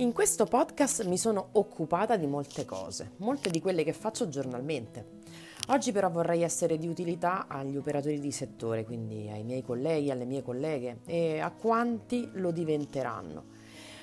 In questo podcast mi sono occupata di molte cose, molte di quelle che faccio giornalmente. Oggi però vorrei essere di utilità agli operatori di settore, quindi ai miei colleghi, alle mie colleghe e a quanti lo diventeranno.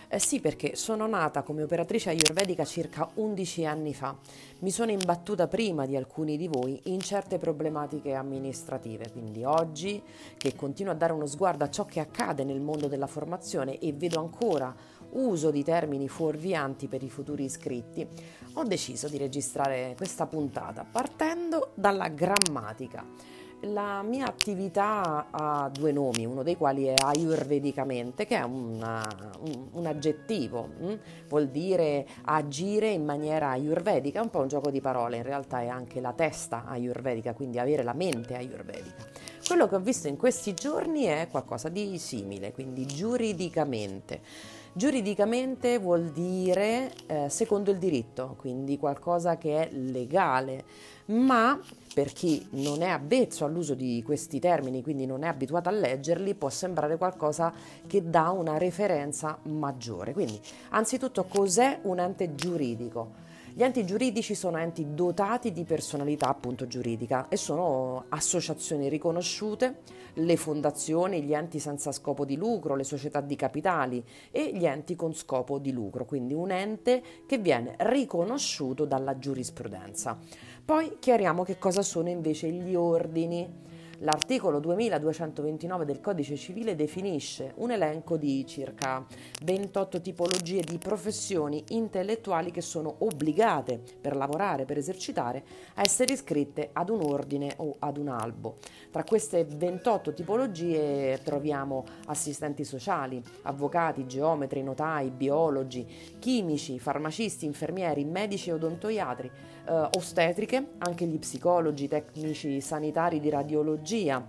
Eh sì, perché sono nata come operatrice ayurvedica circa 11 anni fa. Mi sono imbattuta prima di alcuni di voi in certe problematiche amministrative, quindi oggi che continuo a dare uno sguardo a ciò che accade nel mondo della formazione e vedo ancora uso di termini fuorvianti per i futuri iscritti, ho deciso di registrare questa puntata partendo dalla grammatica. La mia attività ha due nomi, uno dei quali è ayurvedicamente, che è una, un, un, aggettivo, hm? vuol dire agire in maniera ayurvedica, è un po' un gioco di parole, in realtà è anche la testa ayurvedica, quindi avere la mente ayurvedica. Quello che ho visto in questi giorni è qualcosa di simile, quindi giuridicamente. Giuridicamente vuol dire eh, secondo il diritto, quindi qualcosa che è legale, ma per chi non è avvezzo all'uso di questi termini, quindi non è abituato a leggerli, può sembrare qualcosa che dà una referenza maggiore. Quindi, anzitutto, cos'è un ente giuridico? Gli enti giuridici sono enti dotati di personalità appunto giuridica e sono associazioni riconosciute, le fondazioni, gli enti senza scopo di lucro, le società di capitali e gli enti con scopo di lucro, quindi un ente che viene riconosciuto dalla giurisprudenza. Poi chiariamo che cosa sono invece gli ordini. L'articolo 2229 del Codice Civile definisce un elenco di circa 28 tipologie di professioni intellettuali che sono obbligate per lavorare, per esercitare, a essere iscritte ad un ordine o ad un albo. Tra queste 28 tipologie troviamo assistenti sociali, avvocati, geometri, notai, biologi, chimici, farmacisti, infermieri, medici e odontoiatri, eh, ostetriche, anche gli psicologi, tecnici sanitari di radiologia,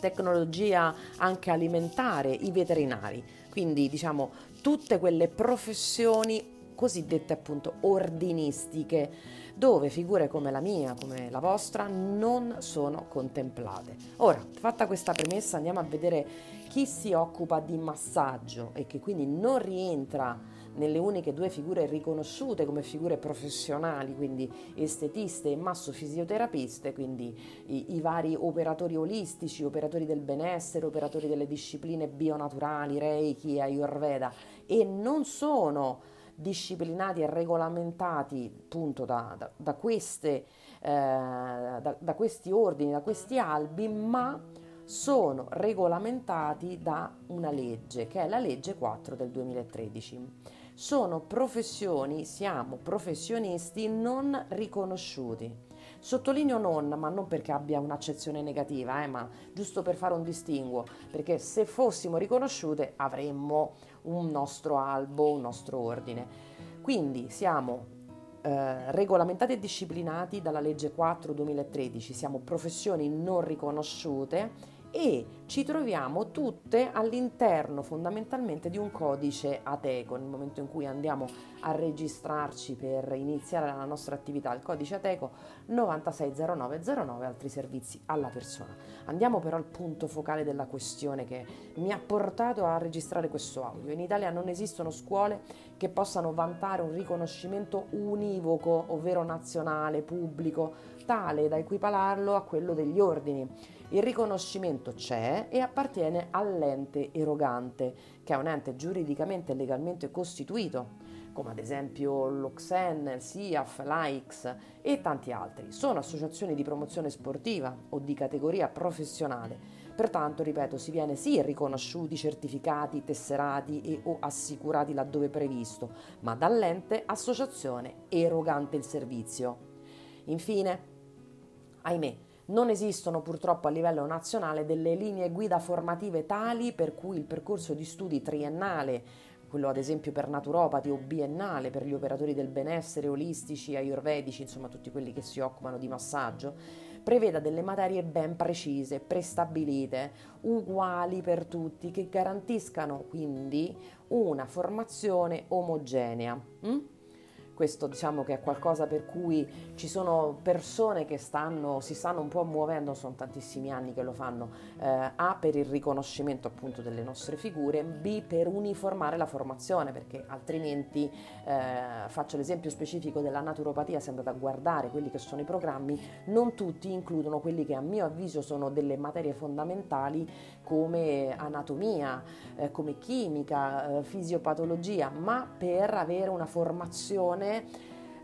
tecnologia anche alimentare, i veterinari, quindi diciamo tutte quelle professioni cosiddette appunto ordinistiche, dove figure come la mia, come la vostra, non sono contemplate. Ora, fatta questa premessa, andiamo a vedere chi si occupa di massaggio e che quindi non rientra nelle uniche due figure riconosciute come figure professionali, quindi estetiste e massofisioterapiste, quindi i, i vari operatori olistici, operatori del benessere, operatori delle discipline bionaturali, Reiki, Ayurveda, e non sono disciplinati e regolamentati appunto da, da, da, queste, eh, da questi ordini, da questi albi, ma sono regolamentati da una legge, che è la legge 4 del 2013 sono professioni, siamo professionisti non riconosciuti. Sottolineo non, ma non perché abbia un'accezione negativa, eh, ma giusto per fare un distinguo, perché se fossimo riconosciute avremmo un nostro albo, un nostro ordine. Quindi siamo eh, regolamentati e disciplinati dalla legge 4 2013, siamo professioni non riconosciute e ci troviamo tutte all'interno fondamentalmente di un codice ATECO nel momento in cui andiamo a registrarci per iniziare la nostra attività il codice ATECO 960909 altri servizi alla persona. Andiamo però al punto focale della questione che mi ha portato a registrare questo audio. In Italia non esistono scuole che possano vantare un riconoscimento univoco ovvero nazionale pubblico tale da equipararlo a quello degli ordini. Il riconoscimento c'è e appartiene all'ente erogante, che è un ente giuridicamente e legalmente costituito, come ad esempio l'Oxen, il SIAF, l'AIX e tanti altri. Sono associazioni di promozione sportiva o di categoria professionale. Pertanto, ripeto, si viene sì riconosciuti, certificati, tesserati e o assicurati laddove previsto, ma dall'ente associazione erogante il servizio. Infine, ahimè, non esistono purtroppo a livello nazionale delle linee guida formative tali per cui il percorso di studi triennale, quello ad esempio per naturopati o biennale per gli operatori del benessere, olistici, ayurvedici, insomma tutti quelli che si occupano di massaggio, preveda delle materie ben precise, prestabilite, uguali per tutti, che garantiscano quindi una formazione omogenea. Mm? Questo diciamo che è qualcosa per cui ci sono persone che stanno, si stanno un po' muovendo, sono tantissimi anni che lo fanno, eh, A per il riconoscimento appunto delle nostre figure, B per uniformare la formazione, perché altrimenti eh, faccio l'esempio specifico della naturopatia, se andate a guardare quelli che sono i programmi, non tutti includono quelli che a mio avviso sono delle materie fondamentali come anatomia, eh, come chimica, eh, fisiopatologia, ma per avere una formazione formazione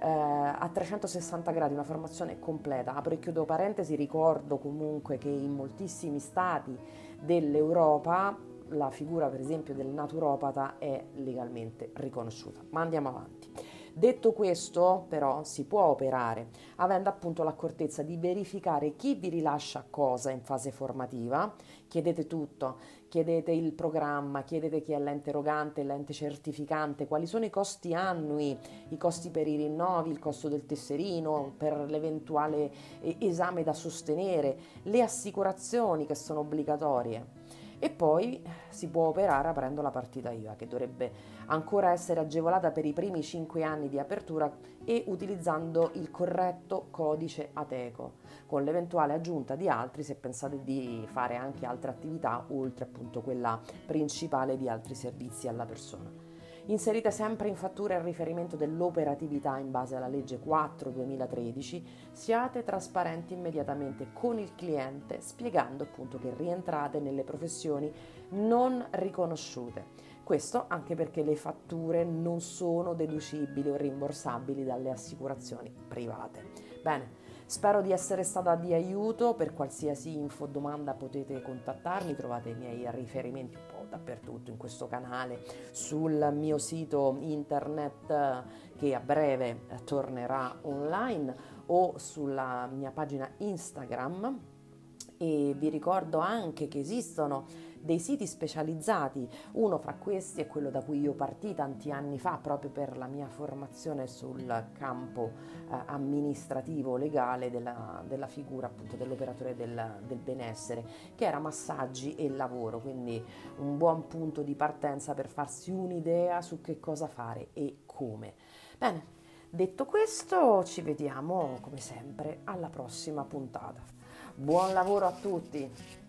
eh, a 360 gradi, una formazione completa. Apro e chiudo parentesi, ricordo comunque che in moltissimi stati dell'Europa la figura per esempio del naturopata è legalmente riconosciuta. Ma andiamo avanti. Detto questo, però, si può operare avendo appunto l'accortezza di verificare chi vi rilascia cosa in fase formativa. Chiedete tutto, chiedete il programma, chiedete chi è l'ente erogante, l'ente certificante, quali sono i costi annui, i costi per i rinnovi, il costo del tesserino, per l'eventuale eh, esame da sostenere, le assicurazioni che sono obbligatorie e poi si può operare aprendo la partita IVA che dovrebbe ancora essere agevolata per i primi 5 anni di apertura e utilizzando il corretto codice ATECO con l'eventuale aggiunta di altri se pensate di fare anche altre attività oltre appunto quella principale di altri servizi alla persona. Inserite sempre in fattura il riferimento dell'operatività in base alla legge 4 2013, siate trasparenti immediatamente con il cliente spiegando appunto che rientrate nelle professioni non riconosciute. Questo anche perché le fatture non sono deducibili o rimborsabili dalle assicurazioni private. Bene, Spero di essere stata di aiuto, per qualsiasi info o domanda potete contattarmi, trovate i miei riferimenti un po' dappertutto in questo canale, sul mio sito internet che a breve tornerà online o sulla mia pagina Instagram. E vi ricordo anche che esistono dei siti specializzati, uno fra questi è quello da cui io partì tanti anni fa proprio per la mia formazione sul campo eh, amministrativo legale della, della, figura appunto dell'operatore del, del benessere, che era massaggi e lavoro, quindi un buon punto di partenza per farsi un'idea su che cosa fare e come. Bene, detto questo ci vediamo come sempre alla prossima puntata. Buon lavoro a tutti!